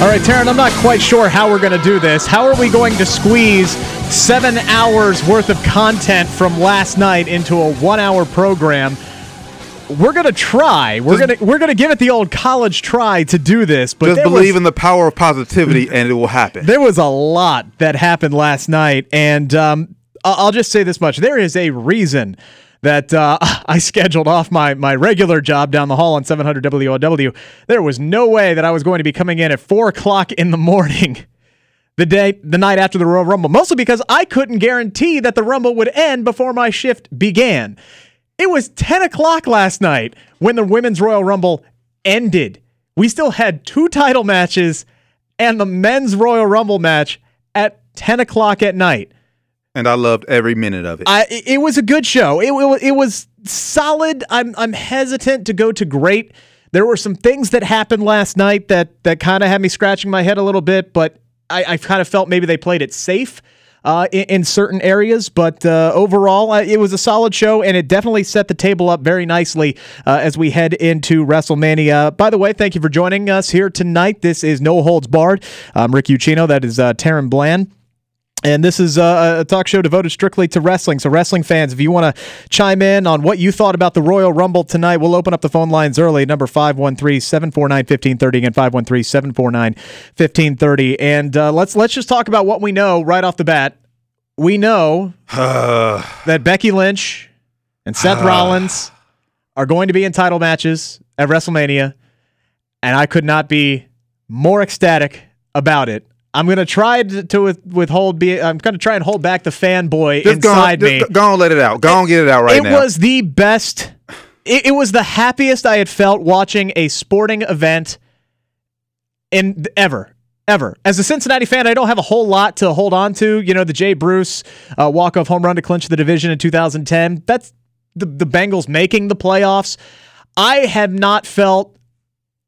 All right, Taryn, I'm not quite sure how we're going to do this. How are we going to squeeze seven hours worth of content from last night into a one hour program? We're gonna try. We're Just- gonna we're gonna give it the old college try to do this, but Just believe was, in the power of positivity, and it will happen. there was a lot that happened last night, and um, I'll just say this much: there is a reason that uh, I scheduled off my my regular job down the hall on 700 WOW. There was no way that I was going to be coming in at four o'clock in the morning. The day, the night after the Royal Rumble, mostly because I couldn't guarantee that the Rumble would end before my shift began. It was 10 o'clock last night when the Women's Royal Rumble ended. We still had two title matches and the Men's Royal Rumble match at 10 o'clock at night. And I loved every minute of it. I, it was a good show. It, it, it was solid. I'm, I'm hesitant to go to great. There were some things that happened last night that, that kind of had me scratching my head a little bit, but I, I kind of felt maybe they played it safe uh, in, in certain areas. But uh, overall, uh, it was a solid show, and it definitely set the table up very nicely uh, as we head into WrestleMania. By the way, thank you for joining us here tonight. This is No Holds Barred. I'm Rick Ucchino. That is uh, Taryn Bland. And this is uh, a talk show devoted strictly to wrestling. So, wrestling fans, if you want to chime in on what you thought about the Royal Rumble tonight, we'll open up the phone lines early. Number 513 749 1530. Again, 513 749 1530. And uh, let's, let's just talk about what we know right off the bat. We know that Becky Lynch and Seth Rollins are going to be in title matches at WrestleMania. And I could not be more ecstatic about it. I'm gonna try to, to with- withhold. Be I'm gonna try and hold back the fanboy just go, inside me. just go on, let it out. Go on, get it out right it now. It was the best. It, it was the happiest I had felt watching a sporting event in ever. Ever. As a Cincinnati fan, I don't have a whole lot to hold on to. You know, the Jay Bruce uh, walk-off home run to clinch the division in 2010. That's the, the Bengals making the playoffs. I have not felt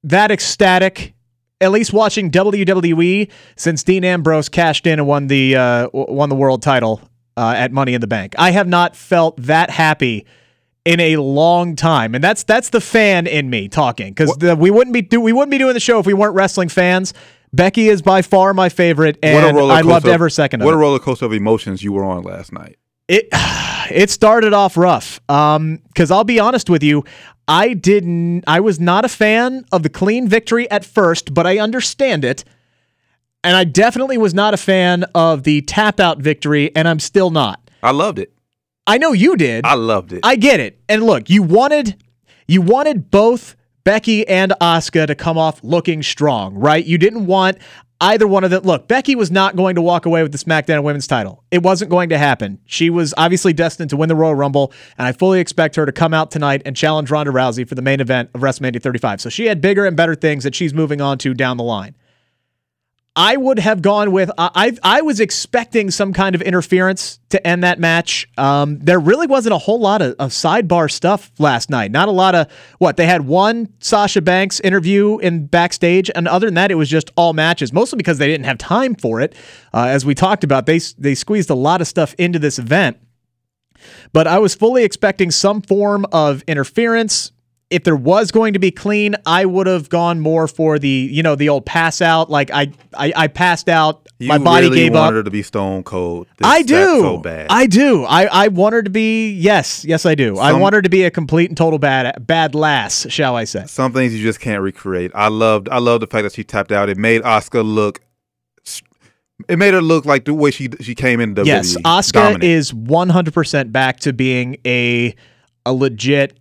that ecstatic, at least watching WWE, since Dean Ambrose cashed in and won the uh, won the world title uh, at Money in the Bank. I have not felt that happy in a long time, and that's that's the fan in me talking because we wouldn't be do, we wouldn't be doing the show if we weren't wrestling fans. Becky is by far my favorite, and I loved coaster- every second of What it a roller coaster of emotions you were on last night. it it started off rough um because i'll be honest with you i didn't i was not a fan of the clean victory at first but i understand it and i definitely was not a fan of the tap out victory and i'm still not I loved it. i know you did I loved it. I get it. And look, you wanted you wanted both Becky and Asuka to come off looking strong, right? You didn't want either one of them. Look, Becky was not going to walk away with the SmackDown Women's title. It wasn't going to happen. She was obviously destined to win the Royal Rumble, and I fully expect her to come out tonight and challenge Ronda Rousey for the main event of WrestleMania 35. So she had bigger and better things that she's moving on to down the line. I would have gone with I I, I was expecting some kind of interference to end that match. Um, there really wasn't a whole lot of, of sidebar stuff last night. Not a lot of what they had one Sasha Banks interview in backstage, and other than that, it was just all matches. Mostly because they didn't have time for it. Uh, as we talked about, they they squeezed a lot of stuff into this event. But I was fully expecting some form of interference. If there was going to be clean, I would have gone more for the, you know, the old pass out. Like I, I, I passed out. you my body really gave wanted up. her to be stone cold. This- I do. so bad. I do. I, I want her to be. Yes, yes, I do. I want her to be a complete and total bad, bad lass, shall I say? Some things you just can't recreate. I loved. I loved the fact that she tapped out. It made Asuka look. It made her look like the way she she came in WWE. Yes, dominant. is 100% back to being a a legit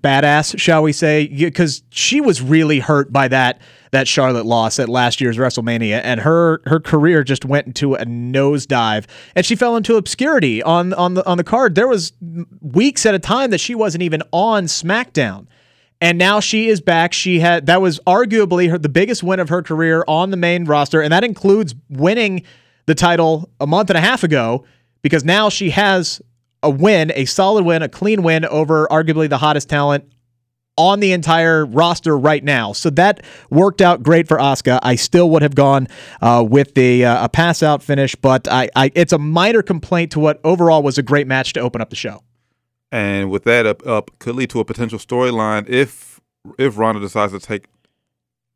badass, shall we say, because she was really hurt by that that Charlotte loss at last year's WrestleMania, and her her career just went into a nosedive, and she fell into obscurity on on the on the card. There was weeks at a time that she wasn't even on SmackDown. And now she is back. She had that was arguably her the biggest win of her career on the main roster, and that includes winning the title a month and a half ago because now she has a win, a solid win, a clean win over arguably the hottest talent on the entire roster right now. So that worked out great for Asuka. I still would have gone uh, with the uh, a pass out finish, but I, I it's a minor complaint to what overall was a great match to open up the show. And with that up, up could lead to a potential storyline if if Ronda decides to take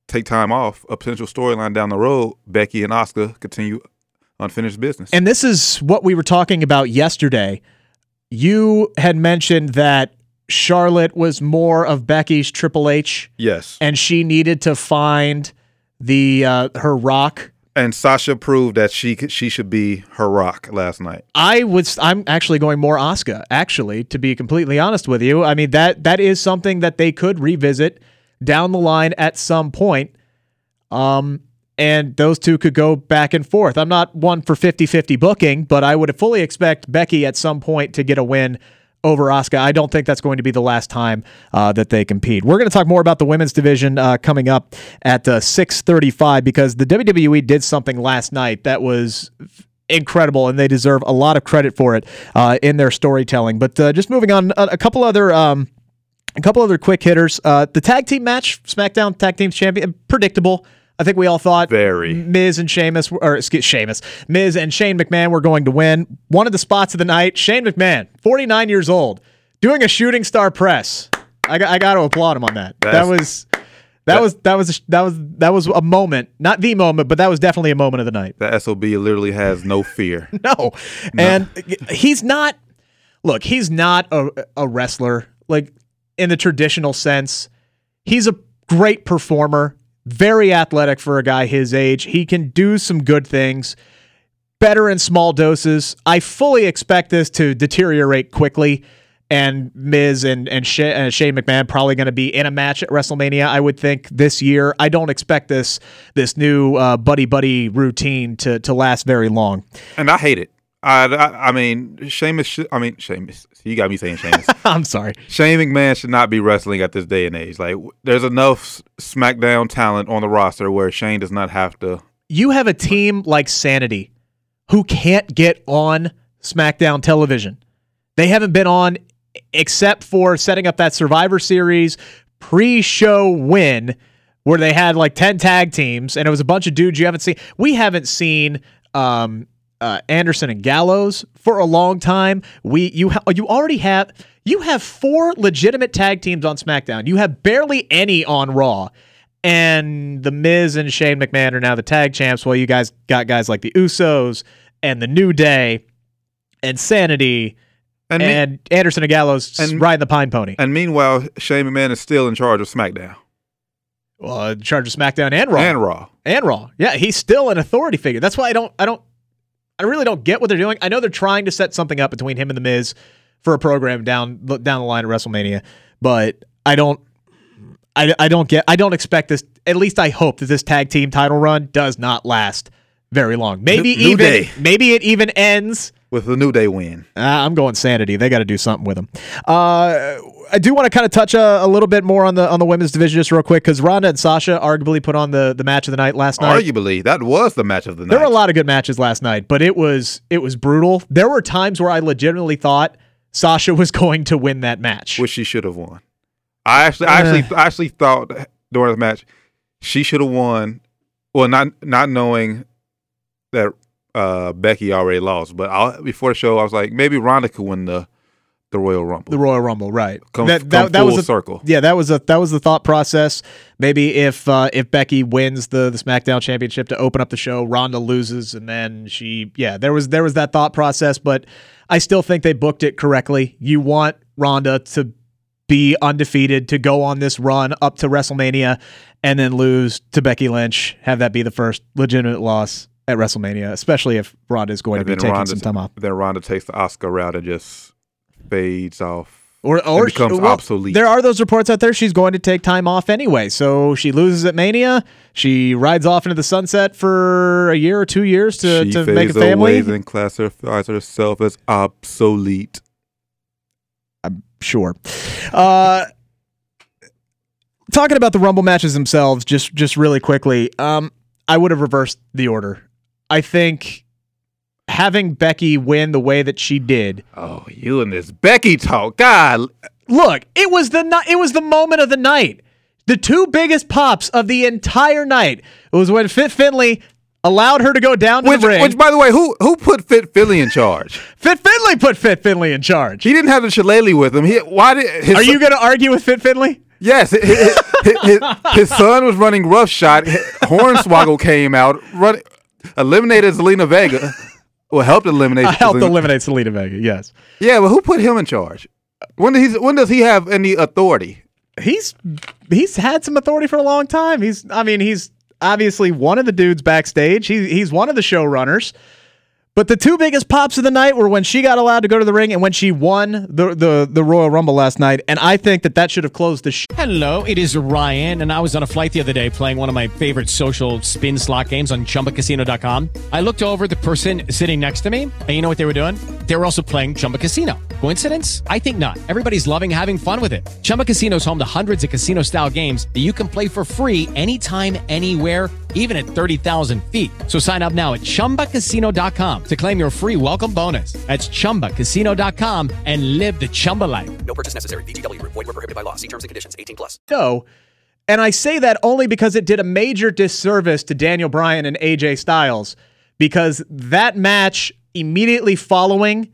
take time off, a potential storyline down the road, Becky and Asuka continue unfinished business. And this is what we were talking about yesterday. You had mentioned that Charlotte was more of Becky's Triple H, yes. and she needed to find the uh, her rock. And Sasha proved that she could, she should be her rock last night. I was I'm actually going more Asuka. Actually, to be completely honest with you, I mean that that is something that they could revisit down the line at some point. Um, and those two could go back and forth. I'm not one for 50-50 booking, but I would fully expect Becky at some point to get a win over Asuka. I don't think that's going to be the last time uh, that they compete. We're going to talk more about the women's division uh, coming up at uh, 6:35 because the WWE did something last night that was incredible, and they deserve a lot of credit for it uh, in their storytelling. But uh, just moving on, a, a couple other. Um, a couple other quick hitters. Uh, the tag team match, SmackDown Tag Team Champion, predictable. I think we all thought Very. Miz and Sheamus, or excuse Sheamus, Miz and Shane McMahon were going to win. One of the spots of the night, Shane McMahon, 49 years old, doing a shooting star press. I got, I got to applaud him on that. that was that, was that was that was that was a moment, not the moment, but that was definitely a moment of the night. The SOB literally has no fear. No. And he's not look, he's not a, a wrestler like in the traditional sense. He's a great performer, very athletic for a guy his age. He can do some good things, better in small doses. I fully expect this to deteriorate quickly. And Miz and and Shay, uh, Shane McMahon probably going to be in a match at WrestleMania. I would think this year. I don't expect this this new uh, buddy buddy routine to to last very long. And I hate it. I, I, I mean, Sheamus, I mean, Sheamus. You got me saying Sheamus. I'm sorry. Shane McMahon should not be wrestling at this day and age. Like, there's enough SmackDown talent on the roster where Shane does not have to. you have a team like Sanity who can't get on SmackDown television. They haven't been on except for setting up that Survivor Series pre show win where they had like 10 tag teams and it was a bunch of dudes you haven't seen. We haven't seen um, uh, Anderson and Gallows for a long time. We you ha- you already have you have four legitimate tag teams on SmackDown. You have barely any on Raw. And the Miz and Shane McMahon are now the tag champs. While you guys got guys like the Usos and the New Day and Sanity And, and, me- Anderson and Gallows and- riding the Pine Pony. and meanwhile, Shane McMahon is still in charge of SmackDown well, in charge of SmackDown and Raw. and Raw. and Raw. Yeah, he's still an authority figure. That's why I don't I don't I really don't get what they're doing. I know they're trying to set something up between him and the Miz for a program down down the line at WrestleMania, but I don't I, I don't get I don't expect this at least I hope that this tag team title run does not last very long. Maybe New even Day. maybe it even ends with the New Day win. uh, I'm going sanity. They got to do something with them. Uh, I do want to kind of touch a, a little bit more on the on the women's division just real quick because Ronda and Sasha arguably put on the the match of the night last night. Arguably, that was the match of the night. There were a lot of good matches last night, but it was it was brutal. There were times where I legitimately thought Sasha was going to win that match. which she should have won. I actually, I actually, I actually thought during the match she should have won. Well, not not knowing that uh, Becky already lost, but I, before the show, I was like, maybe Ronda could win the the Royal Rumble. the Royal Rumble, right? Come- that come that, that full was a, circle. Yeah, that was a that was the thought process. Maybe if uh, if Becky wins the the SmackDown Championship to open up the show, Ronda loses, and then she yeah there was there was that thought process, but I still think they booked it correctly. You want Ronda to be undefeated to go on this run up to WrestleMania and then lose to Becky Lynch, have that be the first legitimate loss at WrestleMania, especially if Ronda is going and to be taking Ronda, some time off. then Ronda takes the Asuka route and just fades off Or, or becomes well, obsolete. There are those reports out there. She's going to take time off anyway. So she loses at Mania. She rides off into the sunset for a year or two years to, she to make a family. away and classifies herself as obsolete. I'm sure. Uh, talking about the Rumble matches themselves, just just really quickly, um, I would have reversed the order. I think having Becky win the way that she did. Oh, you and this Becky talk, God. Look, it was the ni- it was the moment of the night. The two biggest pops of the entire night was when Fit Finlay allowed her to go down to Which, the ring. which, by the way, who who put Fit Finlay in charge? Fit Finlay put Fit Finlay in charge. He didn't have the shillelagh with him. He, why did? Are you going to argue with Fit Finlay? Yes, his, his, his, his son was running roughshod. Hornswoggle came out, run, eliminated Zelina Vega. Well, helped eliminate. I helped Zelina- eliminate Zelina Vega. Yes. Yeah, but who put him in charge? When does he? When does he have any authority? he's he's had some authority for a long time. He's I mean he's obviously one of the dudes backstage. He, he's one of the showrunners. But the two biggest pops of the night were when she got allowed to go to the ring and when she won the the, the Royal Rumble last night. And I think that that should have closed the sh- Hello, it is Ryan, and I was on a flight the other day playing one of my favorite social spin slot games on chumbacasino.com. I looked over the person sitting next to me, and you know what they were doing? They were also playing Chumba Casino. Coincidence? I think not. Everybody's loving having fun with it. Chumba Casino is home to hundreds of casino style games that you can play for free anytime, anywhere even at 30,000 feet. So sign up now at ChumbaCasino.com to claim your free welcome bonus. That's ChumbaCasino.com and live the Chumba life. No purchase necessary. VGW Group. Void were prohibited by law. See terms and conditions. 18 plus. show. And I say that only because it did a major disservice to Daniel Bryan and AJ Styles because that match immediately following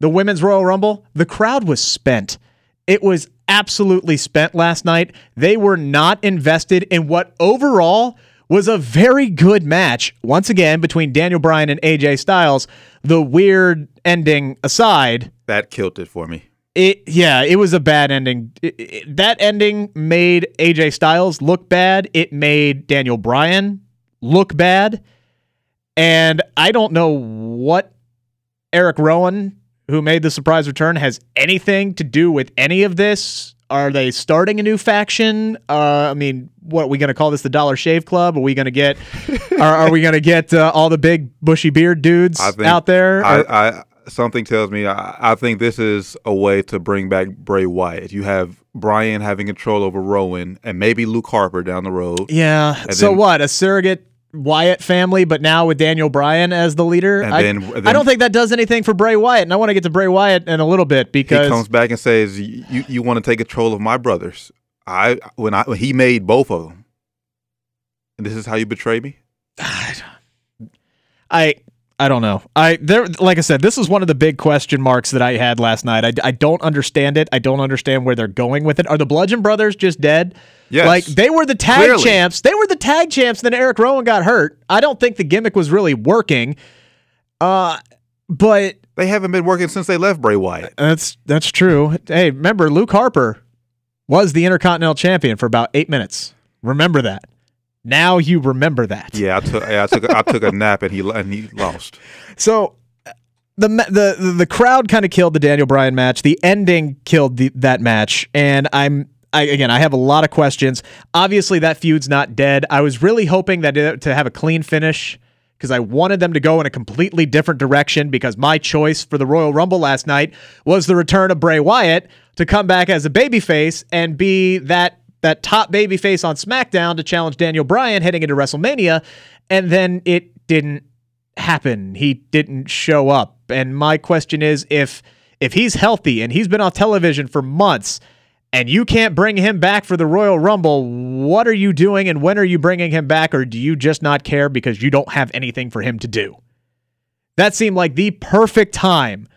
the Women's Royal Rumble, the crowd was spent. It was absolutely spent last night. They were not invested in what overall was a very good match, once again, between Daniel Bryan and AJ Styles. The weird ending aside, That killed it for me. it yeah, it was a bad ending. It- it- that ending made AJ Styles look bad. It made Daniel Bryan look bad. And I don't know what Eric Rowan, who made the surprise return, has anything to do with any of this. Are they starting a new faction? Uh, I mean, what are we going to call this? The Dollar Shave Club? Are we going to get? are, are we going to get uh, all the big bushy beard dudes think out there? I, Or- I something tells me I, I think this is a way to bring back Bray Wyatt. You have Bryan having control over Rowan and maybe Luke Harper down the road. Yeah. So then- what? A surrogate Wyatt family, but now with Daniel Bryan as the leader. And I, then- I don't think that does anything for Bray Wyatt, and I want to get to Bray Wyatt in a little bit because He comes back and says, "You you want to take control of my brothers? I when I when he made both of them, and this is how you betray me." I I don't know. I there like I said, this is one of the big question marks that I had last night. I, I don't understand it. I don't understand where they're going with it. Are the Bludgeon Brothers just dead? Yes. Like they were the tag Clearly. champs. They were the tag champs. Then Eric Rowan got hurt. I don't think the gimmick was really working. Uh, but They haven't been working since they left Bray Wyatt. That's that's true. Hey, remember Luke Harper was the Intercontinental Champion for about eight minutes. Remember that. Now you remember that. Yeah, I took yeah, I took I took a nap and he and he lost. So uh, the the the, the crowd kind of killed the Daniel Bryan match. The ending killed the, that match, and I'm. I, again, I have a lot of questions. Obviously, that feud's not dead. I was really hoping that it, to have a clean finish because I wanted them to go in a completely different direction. Because my choice for the Royal Rumble last night was the return of Bray Wyatt to come back as a babyface and be that that top baby face on SmackDown to challenge Daniel Bryan heading into WrestleMania, and then it didn't happen. He didn't show up. And my question is if if he's healthy and he's been on television for months and you can't bring him back for the Royal Rumble, what are you doing and when are you bringing him back or do you just not care because you don't have anything for him to do? That seemed like the perfect time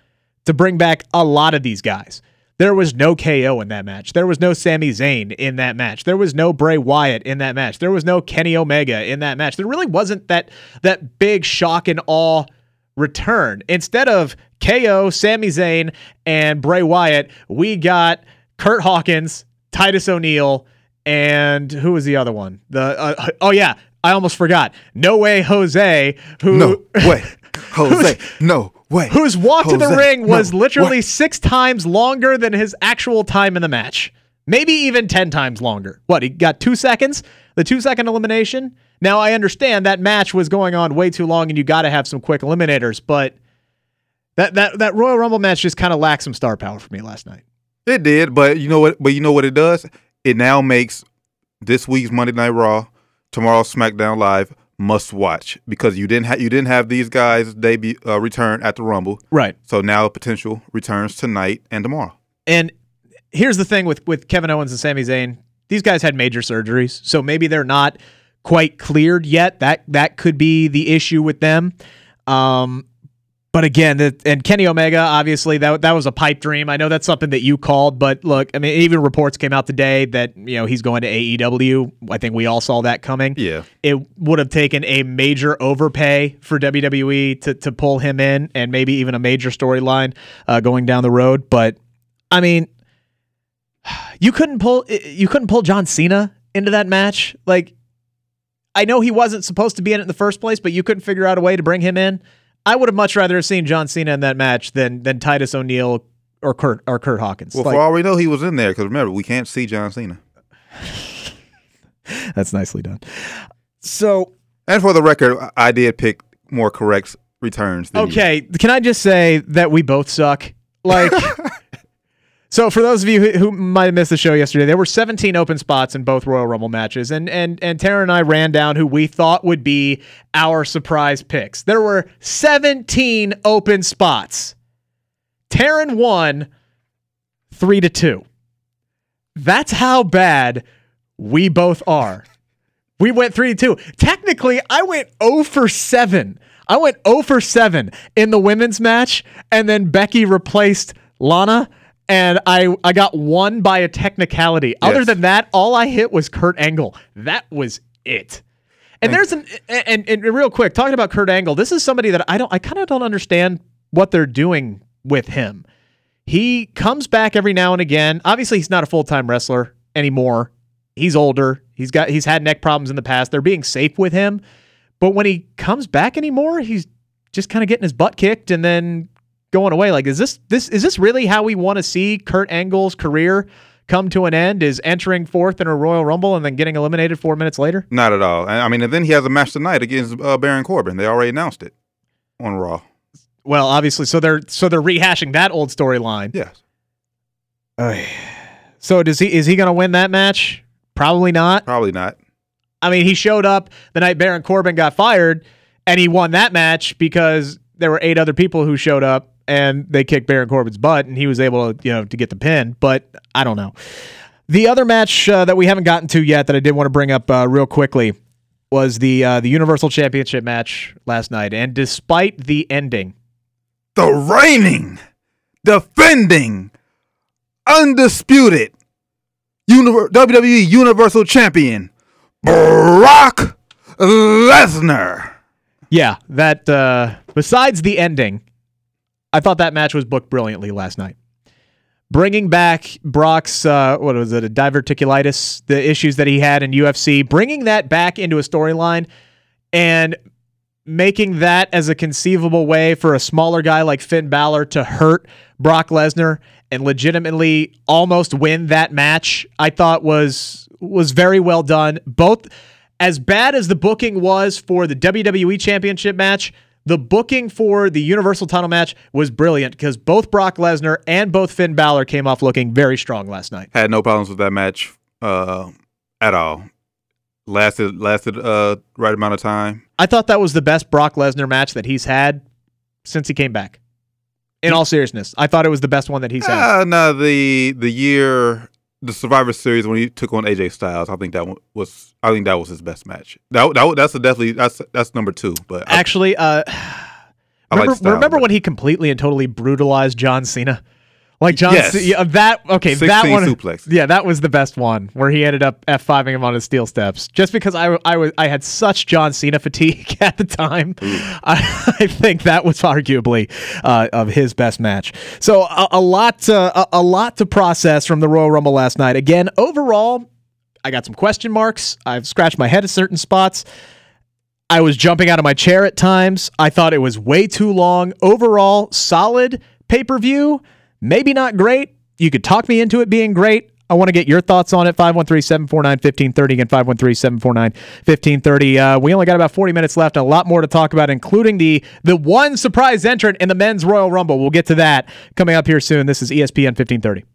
to bring back a lot of these guys. There was no KO in that match. There was no Sami Zayn in that match. There was no Bray Wyatt in that match. There was no Kenny Omega in that match. There really wasn't that that big shock and awe return. Instead of KO, Sami Zayn, and Bray Wyatt, we got Kurt Hawkins, Titus O'Neil, and who was the other one? The uh, oh yeah, I almost forgot. No way, Jose. Who No way, Jose. No Wait, whose walk to the ring was no, literally six times longer than his actual time in the match. Maybe even 10 times longer. What, he got two seconds? The two second elimination? Now, I understand that match was going on way too long and you got to have some quick eliminators, but that, that, that Royal Rumble match just kind of lacked some star power for me last night. It did, but you know what? But you know what it does? It now makes this week's Monday Night Raw, tomorrow's SmackDown Live must watch because you didn't have you didn't have these guys debut uh, return at the Rumble, Right. so now potential returns tonight and tomorrow. And here's the thing with with Kevin Owens and Sami Zayn, these guys had major surgeries, so maybe they're not quite cleared yet. That that could be the issue with them. Um, but again, and Kenny Omega, obviously that that was a pipe dream. I know that's something that you called, but look, I mean, even reports came out today that you know he's going to AEW. I think we all saw that coming. Yeah. it would have taken a major overpay for WWE to to pull him in, and maybe even a major storyline uh, going down the road. But I mean, you couldn't pull you couldn't pull John Cena into that match. Like, I know he wasn't supposed to be in it in the first place, but you couldn't figure out a way to bring him in. I would have much rather have seen John Cena in that match than than Titus O'Neil or Kurt or Kurt Hawkins. Well, Like, for all we know, he was in there because remember we can't see John Cena. that's nicely done. So And for the record, I did pick more correct returns. Than you. Okay, can I just say that we both suck? Like, so for those of you who, who might have missed the show yesterday, there were 17 open spots in both Royal Rumble matches, and and and Tara and I ran down who we thought would be our surprise picks. There were 17 open spots. Taryn won three to two. That's how bad we both are. We went 3 to 2. Technically, I went 0 for 7. I went 0 for 7 in the women's match, and then Becky replaced Lana, and I, I got one by a technicality. Other Yes. than that, all I hit was Kurt Angle. That was it. And there's an and, and real quick talking about Kurt Angle. This is somebody that I don't I kind of don't understand what they're doing with him. He comes back every now and again. Obviously, he's not a full time wrestler anymore. He's older. He's got he's had neck problems in the past. They're being safe with him. But when he comes back anymore, he's just kind of getting his butt kicked and then going away. Like, is this this is this really how we want to see Kurt Angle's career come to an end? Is entering fourth in a Royal Rumble and then getting eliminated four minutes later? Not at all. I I mean, and then he has a match tonight against uh, Baron Corbin. They already announced it on Raw. Well, obviously, so they're so they're rehashing that old storyline. Yes. So does he is he going to win that match? Probably not. Probably not. I mean, he showed up the night Baron Corbin got fired, and he won that match because there were eight other people who showed up and they kicked Baron Corbin's butt, and he was able to you know to get the pin. But I don't know. The other match uh, that we haven't gotten to yet that I did want to bring up uh, real quickly was the uh, the Universal Championship match last night, and despite the ending, The reigning, defending, undisputed Univer- WWE Universal Champion, Brock Lesnar. yeah, that uh, besides the ending, I thought that match was booked brilliantly last night. Bringing back Brock's uh, what was it, a diverticulitis, the issues that he had in UFC, bringing that back into a storyline, and making that as a conceivable way for a smaller guy like Finn Balor to hurt Brock Lesnar and legitimately almost win that match, I thought was was very well done. Both as bad as the booking was for the WWE Championship match, the booking for the Universal title match was brilliant because both Brock Lesnar and both Finn Balor came off looking very strong last night. Had no problems with that match uh, at all. Lasted lasted uh right amount of time. I thought that was the best Brock Lesnar match that he's had since he came back. In all seriousness, I thought it was the best one that he's had. Uh, no, the the year the Survivor Series when he took on AJ Styles, I think that one was I think that was his best match. That, that that's a definitely that's that's number two. But I, Actually, uh, I like remember, Styles, remember but- when he completely and totally brutalized John Cena? Like John, Yes. C- yeah, that okay, that one, suplex. yeah, that was the best one where he ended up f fiving him on his steel steps. Just because I, I was, I had such John Cena fatigue at the time, I, I think that was arguably uh, of his best match. So a, a lot, uh, a, a lot to process from the Royal Rumble last night. Again, overall, I got some question marks. I've scratched my head at certain spots. I was jumping out of my chair at times. I thought it was way too long. Overall, solid pay per view. Maybe not great. You could talk me into it being great. I want to get your thoughts on it. 513 749 1530. Again, 513 749 1530. Uh, We only got about 40 minutes left. A lot more to talk about, including the, the one surprise entrant in the men's Royal Rumble. We'll get to that coming up here soon. This is ESPN 1530.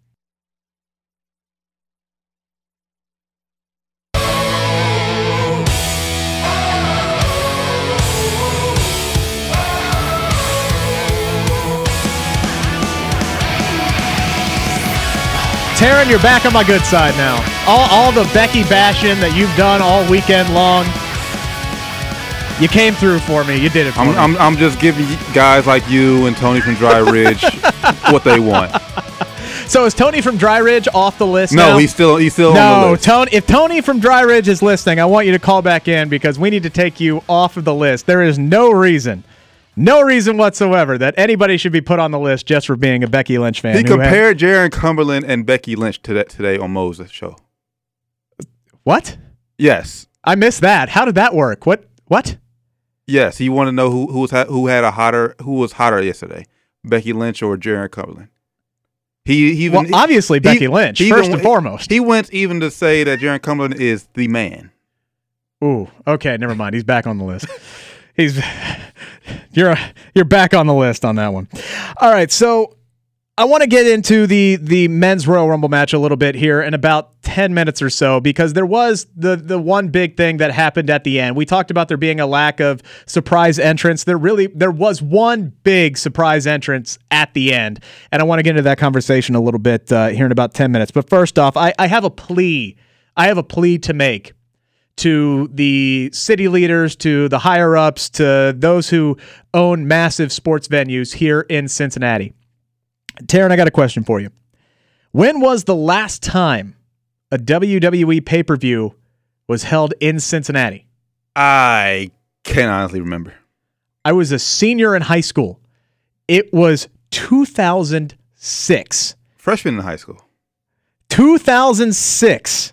Taryn, you're back on my good side now. All, all the Becky bashing that you've done all weekend long, you came through for me. You did it for I'm, me. I'm, I'm just giving guys like you and Tony from Dry Ridge what they want. so is Tony from Dry Ridge off the list No, now? he's still he's still on the no. Tony. If Tony from Dry Ridge is listening, I want you to call back in because we need to take you off of the list. There is no reason, no reason whatsoever that anybody should be put on the list just for being a Becky Lynch fan. he who had- compared Jarron Cumberland and Becky Lynch to that today on Moses show. what? Yes, I missed that. How did that work? What? What? yes. He wanted to know who who was ha- who had a hotter who was hotter yesterday, Becky Lynch or Jarron Cumberland. He, he even Well, obviously he- Becky Lynch, first even- and foremost. He went even to say that Jarron Cumberland is the man. Ooh, okay, never mind. He's back on the list. He's you're you're back on the list on that one. All right, so I want to get into the the men's Royal Rumble match a little bit here in about 10 minutes or so because there was the the one big thing that happened at the end. We talked about there being a lack of surprise entrance. There really there was one big surprise entrance at the end, and I want to get into that conversation a little bit uh, here in about 10 minutes. But first off, I, I have a plea. I have a plea to make to the city leaders, to the higher ups, to those who own massive sports venues here in Cincinnati. Taryn, I got a question for you. When was the last time a WWE pay per view was held in Cincinnati? I can't honestly remember. I was a senior in high school. It was 2006. Freshman in high school. 2006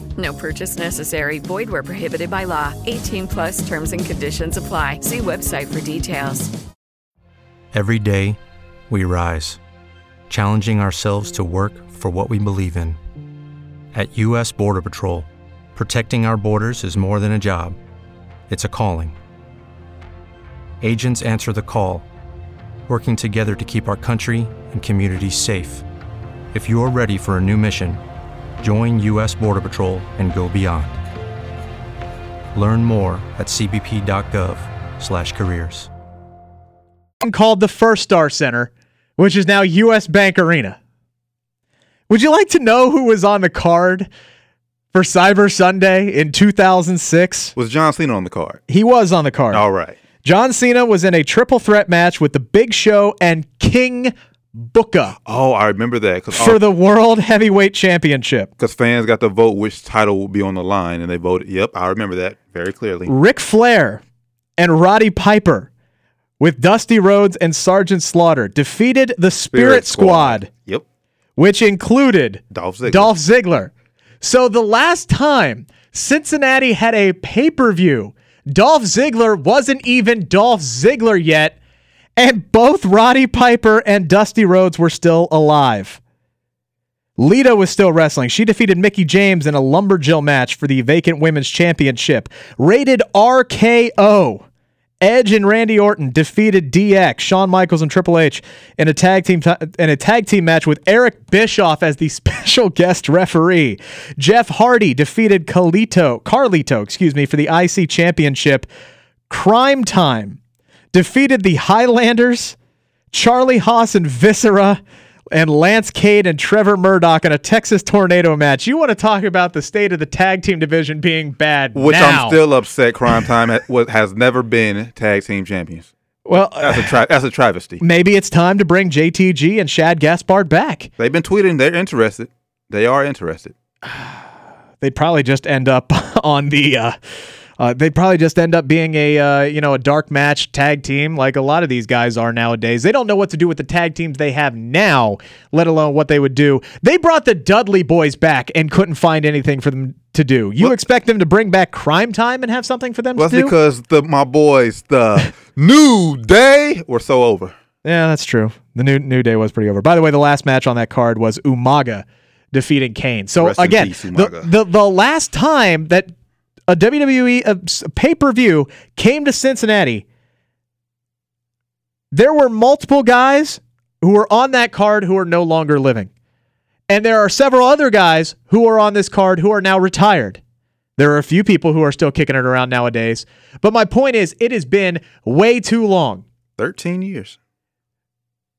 No purchase necessary. Void where prohibited by law. 18 plus terms and conditions apply. See website for details. Every day, we rise, challenging ourselves to work for what we believe in. At U.S. Border Patrol, protecting our borders is more than a job, it's a calling. Agents answer the call, working together to keep our country and communities safe. If you're ready for a new mission, join U.S. Border Patrol and go beyond. Learn more at cbp.gov/careers. called the Firstar Center, which is now US Bank Arena. Would you like to know who was on the card for Cyber Sunday in 2006? Was John Cena on the card? He was on the card. All right. John Cena was in a triple threat match with the Big Show and King Booker Oh, I remember that for uh, the World Heavyweight Championship. Because fans got to vote which title will be on the line, and they voted. Yep, I remember that very clearly. Ric Flair and Roddy Piper with Dusty Rhodes and Sergeant Slaughter defeated the Spirit, Squad. Yep. which included Dolph Ziggler. Dolph Ziggler. So the last time Cincinnati had a pay per view, Dolph Ziggler wasn't even Dolph Ziggler yet, and both Roddy Piper and Dusty Rhodes were still alive. Lita was still wrestling. She defeated Mickie James in a lumberjill match for the vacant women's championship. Rated RKO. Edge and Randy Orton defeated DX, Shawn Michaels and Triple H in a tag team in a tag team match with Eric Bischoff as the special guest referee. Jeff Hardy defeated Carlito, Carlito, excuse me, for the IC championship. Crime Time defeated the Highlanders, Charlie Haas and Viscera and Lance Cade and Trevor Murdoch in a Texas tornado match. You want to talk about the state of the tag team division being bad Which now. I'm still upset. Crime Time has never been tag team champions. well, That's a tra- that's a travesty. maybe it's time to bring JTG and Shad Gaspard back. They've been tweeting they're interested. They are interested. They'd probably just end up on the. Uh, uh, they'd probably just end up being a uh, you know a dark match tag team like a lot of these guys are nowadays. They don't know what to do with the tag teams they have now, let alone what they would do. They brought the Dudley boys back and couldn't find anything for them to do. You expect them to bring back Crime Time and have something for them Well, to that's do? because the my boys, the New Day, were so over. Yeah, that's true. The new New Day was pretty over. By the way, the last match on that card was Umaga defeating Kane. So Rest again, peace, the, the the last time that a WWE pay per view came to Cincinnati, there were multiple guys who were on that card who are no longer living, and there are several other guys who are on this card who are now retired. There are a few people who are still kicking it around nowadays. But my point is, it has been way too long. Thirteen years.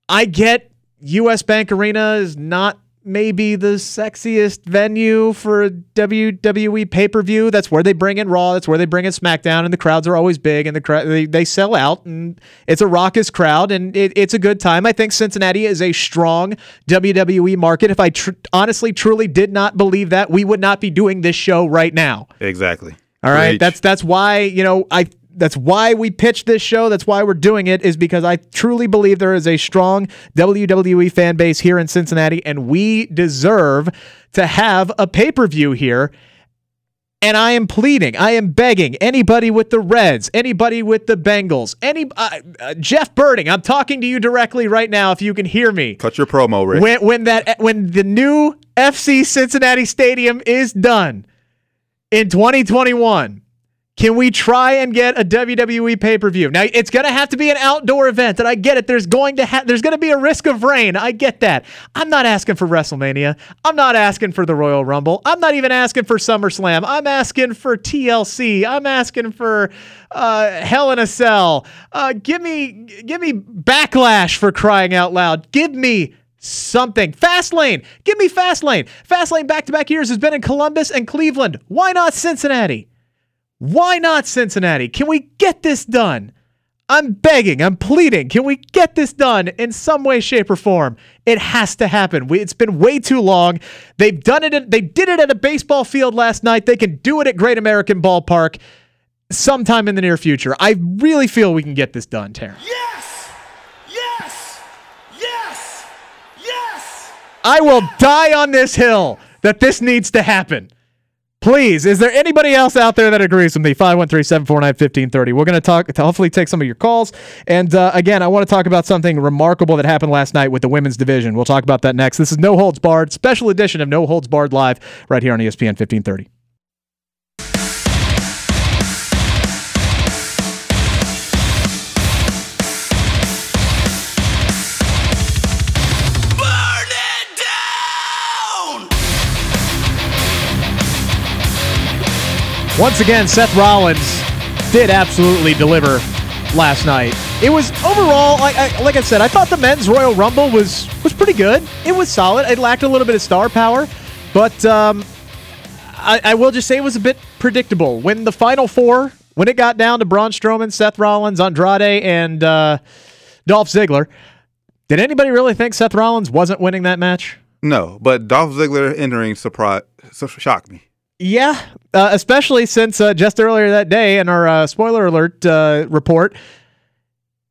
I get US Bank Arena is not maybe the sexiest venue for a WWE pay per view. That's where they bring in Raw. That's where they bring in SmackDown, and the crowds are always big, and the crowd they, they sell out, and it's a raucous crowd, and it, it's a good time. I think Cincinnati is a strong WWE market. If I tr- honestly, truly did not believe that, we would not be doing this show right now. Exactly. All right, Preach. that's that's why you know I that's why we pitched this show. That's why we're doing it is because I truly believe there is a strong WWE fan base here in Cincinnati, and we deserve to have a pay per view here. And I am pleading, I am begging anybody with the Reds, anybody with the Bengals, any uh, uh, Jeff Berding. I'm talking to you directly right now. If you can hear me, Cut your promo, Rick. when when that when the new FC Cincinnati Stadium is done in 2021, can we try and get a WWE pay-per-view? Now it's going to have to be an outdoor event, and I get it. There's going to ha- there's going to be a risk of rain. I get that. I'm not asking for WrestleMania. I'm not asking for the Royal Rumble. I'm not even asking for SummerSlam. I'm asking for TLC. I'm asking for uh, Hell in a Cell. Uh, give me give me backlash for crying out loud. Give me something. Fastlane. Give me Fastlane. Fastlane back to back years has been in Columbus and Cleveland. Why not Cincinnati? Why not Cincinnati? Can we get this done? I'm begging, I'm pleading. Can we get this done in some way, shape, or form? It has to happen. We, it's been way too long. They've done it. At, they did it at a baseball field last night. They can do it at Great American Ballpark sometime in the near future. I really feel we can get this done, Taryn. Yes! Yes! Yes! Yes! I will die on this hill that this needs to happen. Please, is there anybody else out there that agrees with me? 513 749 1530. We're going to talk, hopefully take some of your calls. And uh, again, I want to talk about something remarkable that happened last night with the women's division. We'll talk about that next. This is No Holds Barred, special edition of No Holds Barred Live right here on ESPN 1530. Once again, Seth Rollins did absolutely deliver last night. It was overall, like I, like I said, I thought the men's Royal Rumble was was pretty good. It was solid. It lacked a little bit of star power, but um, I, I will just say it was a bit predictable. When the final four, when it got down to Braun Strowman, Seth Rollins, Andrade, and uh, Dolph Ziggler, did anybody really think Seth Rollins wasn't winning that match? No, but Dolph Ziggler entering surprise shocked me. Yeah, uh, especially since uh, just earlier that day in our uh, spoiler alert uh, report,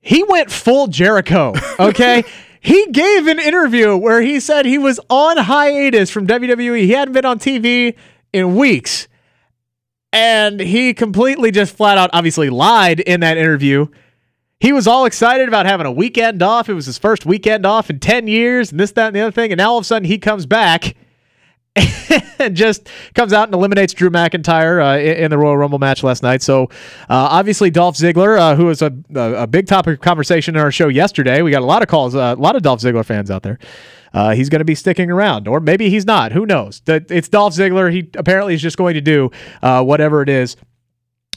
he went full Jericho. Okay. he gave an interview where he said he was on hiatus from WWE. He hadn't been on TV in weeks. And he completely just flat out obviously lied in that interview. He was all excited about having a weekend off. It was his first weekend off in 10 years and this, that, and the other thing. And now all of a sudden he comes back just comes out and eliminates Drew McIntyre uh, in, the Royal Rumble match last night. So, uh, obviously, Dolph Ziggler, uh, who was a, a, a big topic of conversation in our show yesterday, we got a lot of calls, uh, a lot of Dolph Ziggler fans out there. Uh, he's going to be sticking around, or maybe he's not. Who knows? It's Dolph Ziggler. He apparently is just going to do uh, whatever it is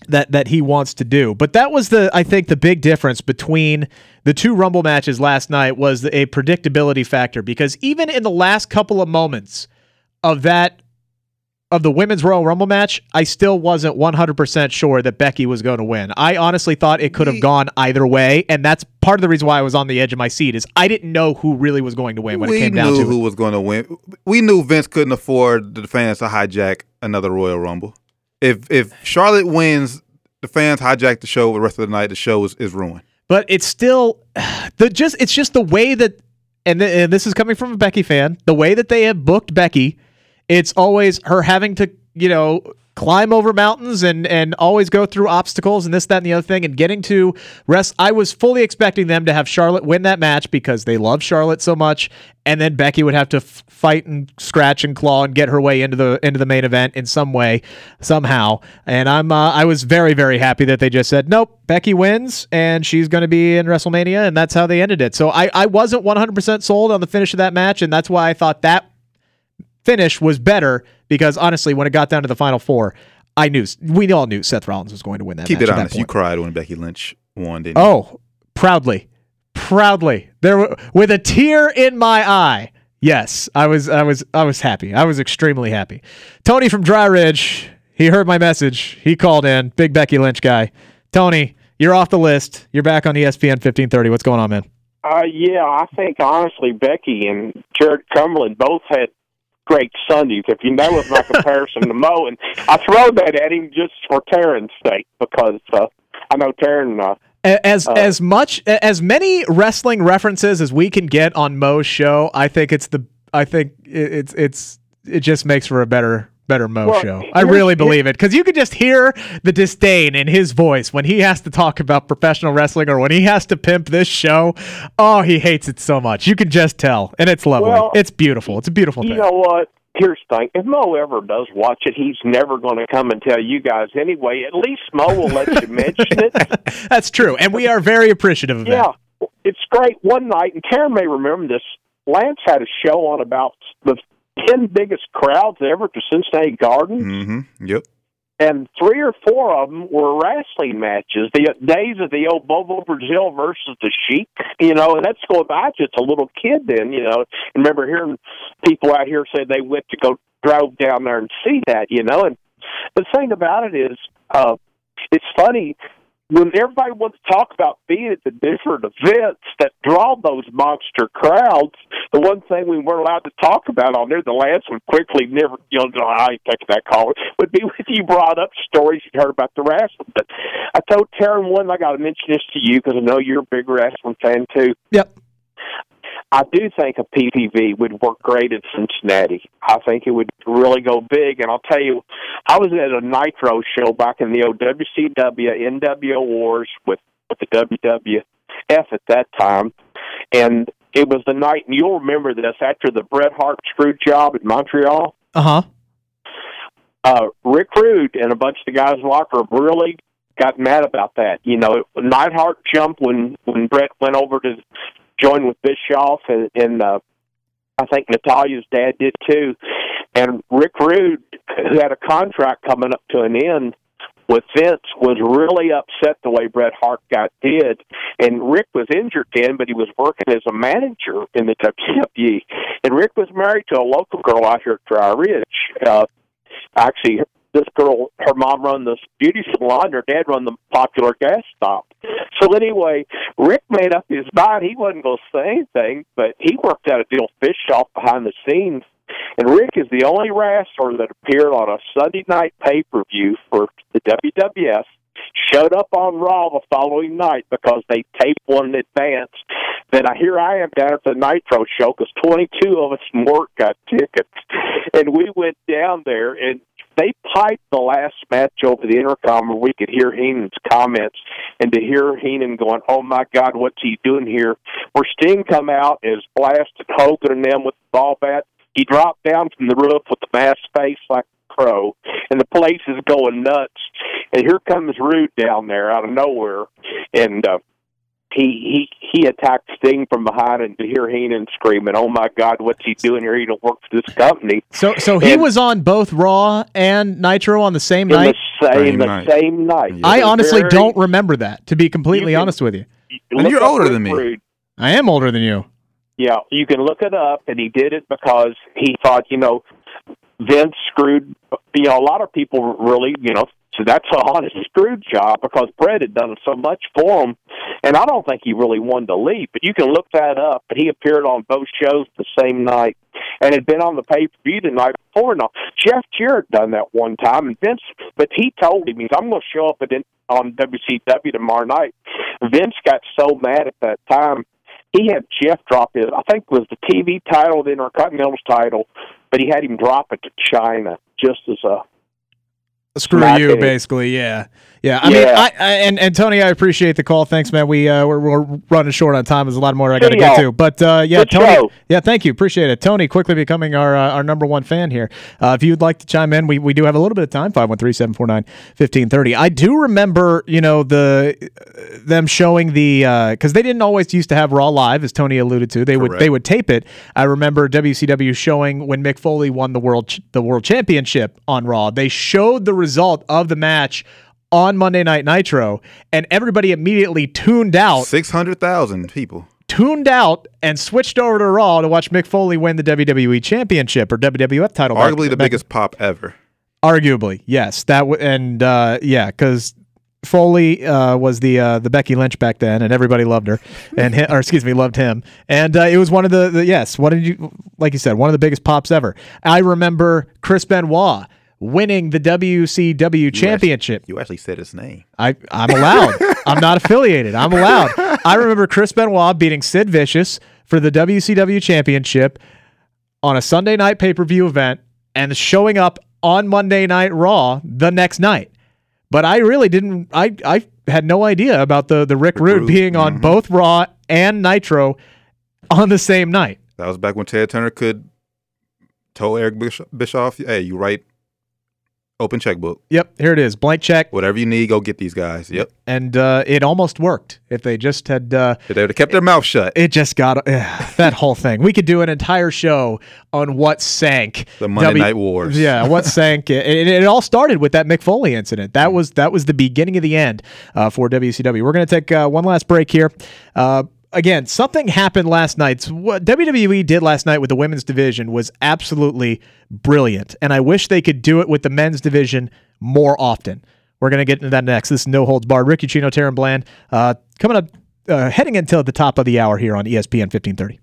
that that he wants to do. But that was the I think the big difference between the two Rumble matches last night was a predictability factor because even in the last couple of moments of that of the women's Royal Rumble match, I still wasn't 100% sure that Becky was going to win. I honestly thought it could have gone either way, and that's part of the reason why I was on the edge of my seat is I didn't know who really was going to win when we it came down to who it. was going to win. We knew Vince couldn't afford the fans to hijack another Royal Rumble. If if Charlotte wins, the fans hijack the show the rest of the night. The show is, is ruined. but it's still the just it's just the way that and, th- and this is coming from a Becky fan the way that they have booked Becky it's always her having to you know climb over mountains and and always go through obstacles and this that and the other thing and getting to rest. I was fully expecting them to have Charlotte win that match because they love Charlotte so much. And then Becky would have to f- fight and scratch and claw and get her way into the into the main event in some way somehow. And I'm uh, I was very very happy that they just said nope Becky wins and she's going to be in WrestleMania and that's how they ended it. So I I wasn't 100% sold on the finish of that match and that's why I thought that finish was better because honestly, when it got down to the final four, I knew we all knew Seth Rollins was going to win that. Keep match it at that honest. You cried when Becky Lynch won, didn't you? Oh, proudly, proudly. There were, with a tear in my eye. Yes, I was, I was, I was happy. I was extremely happy. Tony from Dry Ridge, he heard my message. He called in. Big Becky Lynch guy. Tony, you're off the list. You're back on ESPN 1530. What's going on, man? Uh, yeah, I think honestly, Becky and Jarron Cumberland both had great Sundays. If you know of my comparison to Mo, and I throw that at him just for Tarren's sake because uh, I know Tarren. Uh, As as much as many wrestling references as we can get on Mo's show, I think it's the I think it- it's it's it just makes for a better better Mo Well, show. I really believe it because you could just hear the disdain in his voice when he has to talk about professional wrestling or when he has to pimp this show. Oh, he hates it so much. You can just tell, and it's lovely. Well, it's beautiful. It's a beautiful you thing. You know what? Here's the thing: if Mo ever does watch it, he's never going to come and tell you guys anyway. At least Mo will let you mention it. That's true, and we are very appreciative of Yeah, that. Yeah, it's great. One night, and Karen may remember this. Lance had a show on about the ten biggest crowds ever to Cincinnati Garden, Mm-hmm. Yep. and three or four of them were wrestling matches. The days of the old Bobo Brazil versus the Sheik, you know, and that's going back just a little kid then, you know. And remember hearing people out here say they went to go drove down there and see that, you know. And the thing about it is, uh, it's funny when everybody wants to talk about being at the different events that draw those monster crowds, the one thing we weren't allowed to talk about on there, the Lance would quickly never, you know, I ain't taking that call, would be if you brought up stories you heard about the wrestling. But I told Tarren one, I got to mention this to you because I know you're a big wrestling fan too. Yep. I do think a PPV would work great in Cincinnati. I think it would really go big. And I'll tell you, I was at a Nitro show back in the old WCW NWO Wars with, with the WWF at that time. And it was the night, and you'll remember this, after the Bret Hart screw job in Montreal, Uh huh. uh, Rick Rude and a bunch of the guys in the locker room really got mad about that. You know, Neidhart jumped when when Bret went over to join with Bischoff, and, and uh, I think Natalya's dad did too. And Rick Rude, who had a contract coming up to an end with Vince, was really upset the way Bret Hart got did. And Rick was injured then, but he was working as a manager in the WWE. And Rick was married to a local girl out here at Dry Ridge. Uh, actually this girl her mom run this beauty salon her dad run the popular gas stop. So anyway rick made up his mind. He wasn't going to say anything but he worked out a deal with bischoff behind the scenes. And rick is the only wrestler that appeared on a sunday night pay per view for the wwf showed up on raw the following night because they taped one in advance. Then I here I am down at the Nitro show because 22 of us work got tickets, and we went down there and they piped the last match over the intercom and we could hear Heenan's comments and to hear Heenan going, "Oh my God, what's he doing here?" Where Sting come out is blasted Hogan and them with the ball bat. He dropped down from the roof with the mask face like a crow, and the place is going nuts. And here comes Rude down there out of nowhere, and. uh he he he attacked Sting from behind, and to hear Heenan screaming, "Oh my God, what's he doing here? He don't work for this company." So so he And was on both Raw and Nitro on the same in night. the same Same the night. same night. I honestly very- don't remember that. To be completely You can- honest with you, And you're older than me. Rude. I am older than you. Yeah, you can look it up, and he did it because he thought, you know, Vince screwed. You know, a lot of people really, you know, so that's a honest screwed job because Bret had done so much for him, and I don't think he really wanted to leave. But you can look that up. But he appeared on both shows the same night, and had been on the pay per view the night before. Now Jeff Jarrett done that one time, and Vince, but he told him, he's, "I'm going to show up at on WCW tomorrow night." Vince got so mad at that time he had Jeff drop his, I think it was the TV title, the Intercontinental title, but he had him drop it to Chyna just as a Screw you, basically. Yeah, yeah. I mean, Yeah. I, I and and Tony, I appreciate the call. Thanks, man. We uh, we're, we're running short on time. There's a lot more I got to See get to, but uh, yeah, Good Tony. show. Yeah, thank you. Appreciate it, Tony. Quickly becoming our uh, our number one fan here. Uh, if you'd like to chime in, we, we do have a little bit of time. 513-749-1530. I do remember, you know, the uh, them showing the because they didn't always used to have Raw live, as Tony alluded to. They would they would tape it. I remember WCW showing when Mick Foley won the world ch- the world championship on Raw. They showed the result of the match on Monday Night Nitro, and everybody immediately tuned out, Six hundred thousand people. tuned out, and switched over to Raw to watch Mick Foley win the WWE Championship or WWF title. back- Arguably the back- biggest pop ever. Arguably, yes. That w- and uh, yeah, because Foley uh, was the uh, the Becky Lynch back then, and everybody loved her, and hi- or excuse me, loved him. And uh, it was one of the, the yes, what did you like you said, one of the biggest pops ever. I remember Chris Benoit winning the WCW championship. You actually said his name. I I'm allowed. I'm not affiliated. I'm allowed. I remember Chris Benoit beating Sid Vicious for the WCW championship on a Sunday night pay-per-view event and showing up on Monday Night Raw the next night. But I really didn't I I had no idea about the the Rick, Rude Rude, being on mm-hmm. both Raw and Nitro on the same night. That was back when Ted Turner could told Eric Bischoff, "Hey, you write open checkbook. Yep, here it is. Blank check. Whatever you need, go get these guys." Yep. And uh, it almost worked if they just had uh, If they would have kept their mouth shut. It just got ugh, that whole thing. We could do an entire show on what sank The Monday Night Wars. Yeah, what sank it, it, it all started with that Mick Foley incident. That was that was the beginning of the end uh, for WCW. We're going to take uh, one last break here. Again, something happened last night. What WWE did last night with the women's division was absolutely brilliant, and I wish they could do it with the men's division more often. We're going to get into that next. This is No Holds Barred. Rick Ucchino, Tarren Bland, uh, coming up, uh, heading until the top of the hour here on ESPN 1530.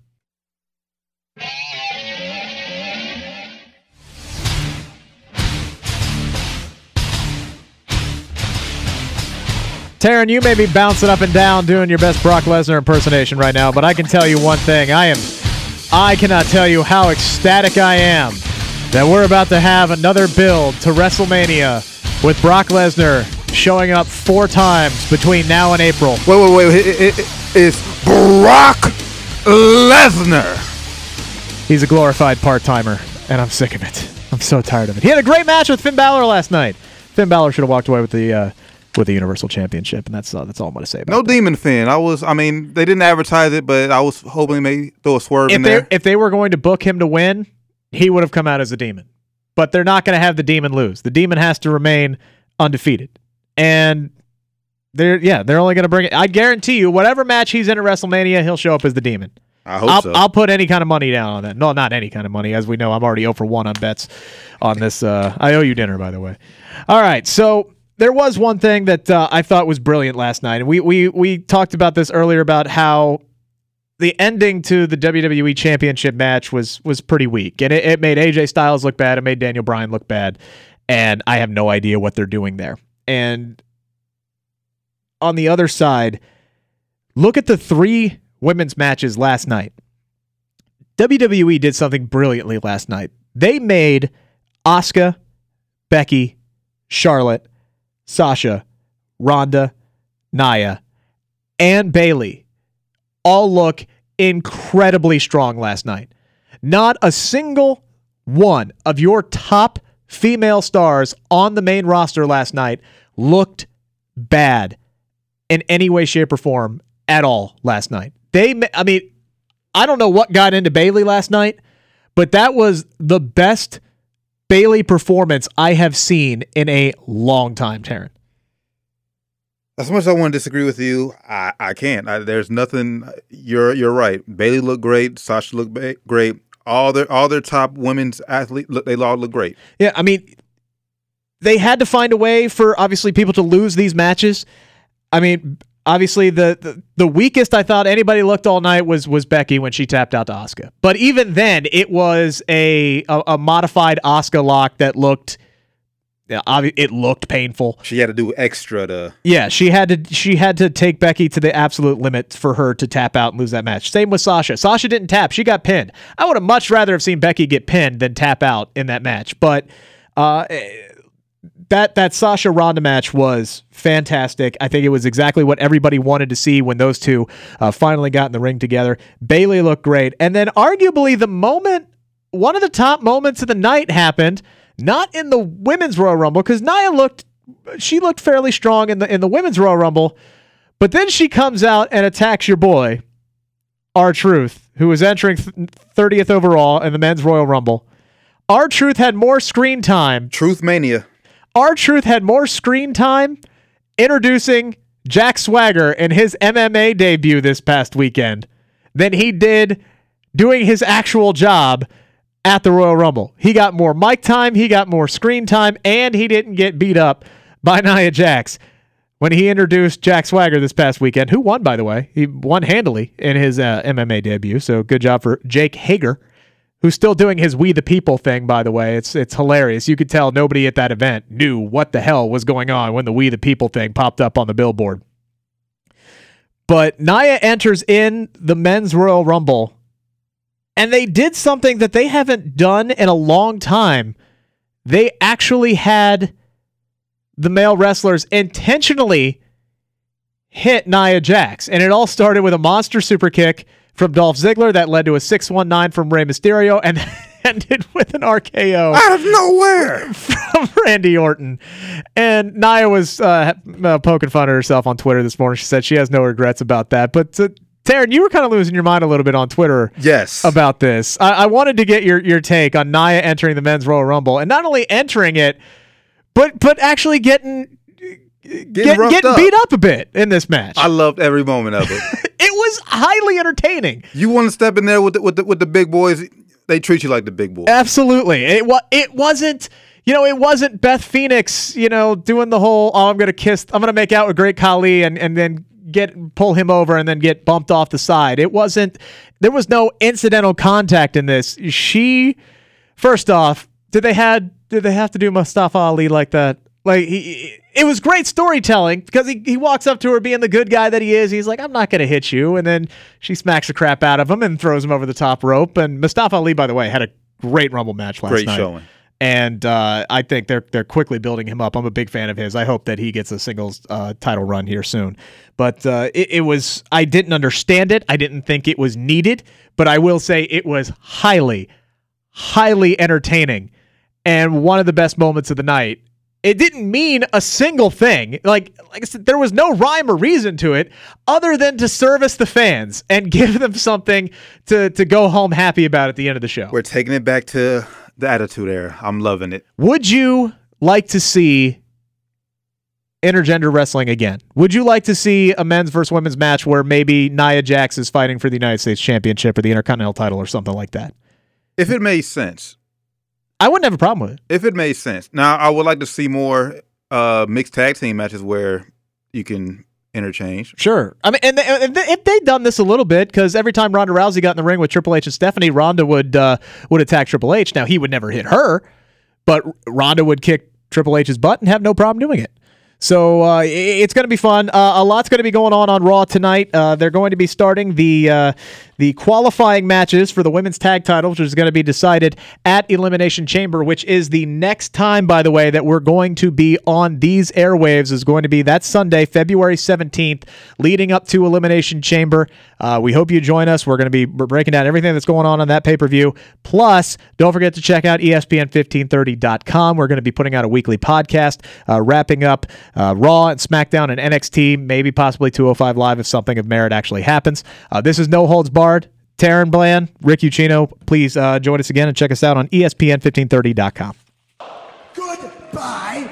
Tarren, you may be bouncing up and down doing your best Brock Lesnar impersonation right now, but I can tell you one thing. I am I cannot tell you how ecstatic I am that we're about to have another build to WrestleMania with Brock Lesnar showing up four times between now and April. Wait, wait, wait. It, it, it, it's Brock Lesnar. He's a glorified part-timer, and I'm sick of it. I'm so tired of it. He had a great match with Finn Balor last night. Finn Balor should have walked away with the uh, with the Universal Championship, and that's uh, that's all I'm going to say about No it. Demon Finn. I was. I mean, they didn't advertise it, but I was hoping they may throw a swerve If in they there. if they were going to book him to win, he would have come out as a demon. But they're not going to have the demon lose. The demon has to remain undefeated, and they're yeah they're only going to bring it. I guarantee you, whatever match he's in at WrestleMania, he'll show up as the demon. I hope I'll, so. I'll put any kind of money down on that. No, not any kind of money. As we know, I'm already 0 for 1 on bets on this. Uh, I owe you dinner, by the way. All right. So there was one thing that uh, I thought was brilliant last night. And we, we, we talked about this earlier about how the ending to the WWE Championship match was was pretty weak. And it, it made AJ Styles look bad. It made Daniel Bryan look bad. And I have no idea what they're doing there. And on the other side, look at the three women's matches last night. WWE did something brilliantly last night. They made Asuka, Becky, Charlotte, Sasha, Ronda, Nia, and Bayley all look incredibly strong last night. Not a single one of your top female stars on the main roster last night looked bad in any way, shape, or form at all last night. They, I mean, I don't know what got into Bayley last night, but that was the best Bayley performance I have seen in a long time, Tarren. As much as I want to disagree with you, I, I can't. I, there's nothing. You're you're right. Bayley looked great. Sasha looked ba- great. All their all their top women's athletes look they all look great. Yeah, I mean, they had to find a way for obviously people to lose these matches. I mean, obviously the, the the weakest I thought anybody looked all night was was Becky when she tapped out to Asuka. But even then, it was a a, a modified Asuka lock that looked. Yeah, it looked painful. She had to do extra to. Yeah, she had to she had to take Becky to the absolute limit for her to tap out and lose that match. Same with Sasha. Sasha didn't tap; she got pinned. I would have much rather have seen Becky get pinned than tap out in that match. But uh, that that Sasha Ronda match was fantastic. I think it was exactly what everybody wanted to see when those two uh, finally got in the ring together. Bayley looked great, and then arguably the moment, one of the top moments of the night happened. Not in the women's Royal Rumble because Nia looked, she looked fairly strong in the in the women's Royal Rumble, but then she comes out and attacks your boy, R Truth, who was entering thirtieth overall in the men's Royal Rumble. R Truth had more screen time. Truth Mania. R Truth had more screen time introducing Jack Swagger in his MMA debut this past weekend than he did doing his actual job at the Royal Rumble. He got more mic time, he got more screen time, and he didn't get beat up by Nia Jax when he introduced Jack Swagger this past weekend, who won, by the way. He won handily in his uh, MMA debut, so good job for Jake Hager who's still doing his "We the People" thing. By the way, it's it's hilarious. You could tell nobody at that event knew what the hell was going on when the "We the People" thing popped up on the billboard. But Nia enters in the men's Royal Rumble, and they did something that they haven't done in a long time. They actually had the male wrestlers intentionally hit Nia Jax, and it all started with a monster super kick from Dolph Ziggler that led to a 619 from Rey Mysterio and ended with an RKO out of nowhere from Randy Orton. And Nia was uh, uh, poking fun at herself on Twitter this morning. She said she has no regrets about that. But uh, Tarren, you were kind of losing your mind a little bit on Twitter. Yes. About this. I, I wanted to get your, your take on Nia entering the men's Royal Rumble and not only entering it, but but actually getting Getting, get, getting up. beat up a bit in this match. I loved every moment of it. Was highly entertaining. you want to step in there with the, with the, with the big boys? They treat you like the big boy. Absolutely. It was it wasn't you know, it wasn't Beth Phoenix, you know, doing the whole oh I'm gonna kiss I'm gonna make out with Great Khali and, and then get pull him over and then get bumped off the side. It wasn't there was no incidental contact in this. She first off, did they had did they have to do Mustafa Ali like that? Like he, it was great storytelling because he, he walks up to her being the good guy that he is. He's like, I'm not going to hit you. And then she smacks the crap out of him and throws him over the top rope. And Mustafa Ali, by the way, had a great Rumble match last Great night. showing. And uh, I think they're they're quickly building him up. I'm a big fan of his. I hope that he gets a singles uh, title run here soon. But uh, it, it was I didn't understand it. I didn't think it was needed. But I will say it was highly, highly entertaining, and one of the best moments of the night it didn't mean a single thing. Like like I said, there was no rhyme or reason to it other than to service the fans and give them something to to go home happy about at the end of the show. We're taking it back to the Attitude Era. I'm loving it. Would you like to see intergender wrestling again? Would you like to see a men's versus women's match where maybe Nia Jax is fighting for the United States Championship or the Intercontinental title or something like that? If it made sense. I wouldn't have a problem with it. If it made sense. Now, I would like to see more uh, mixed tag team matches where you can interchange. Sure. I mean, and, they, and they- if they'd done this a little bit, because every time Ronda Rousey got in the ring with Triple H and Stephanie, Ronda would uh, would attack Triple H. Now he would never hit her, but Ronda would kick Triple H's butt and have no problem doing it. So uh, it's going to be fun. Uh, a lot's going to be going on on Raw tonight. Uh, they're going to be starting the uh, the qualifying matches for the women's tag title, which is going to be decided at Elimination Chamber, which is the next time, by the way, that we're going to be on these airwaves. Is going to be that Sunday, February seventeenth, leading up to Elimination Chamber. Uh, we hope you join us. We're going to be breaking down everything that's going on on that pay per view. Plus, don't forget to check out E ESPN1530.com. We're going to be putting out a weekly podcast, uh, wrapping up uh, Raw and SmackDown and NXT, maybe possibly 205 Live if something of merit actually happens. Uh, this is No Holds Barred, Tarren Bland, Rick Ucchino. Please uh, join us again and check us out on ESPN1530.com. Goodbye.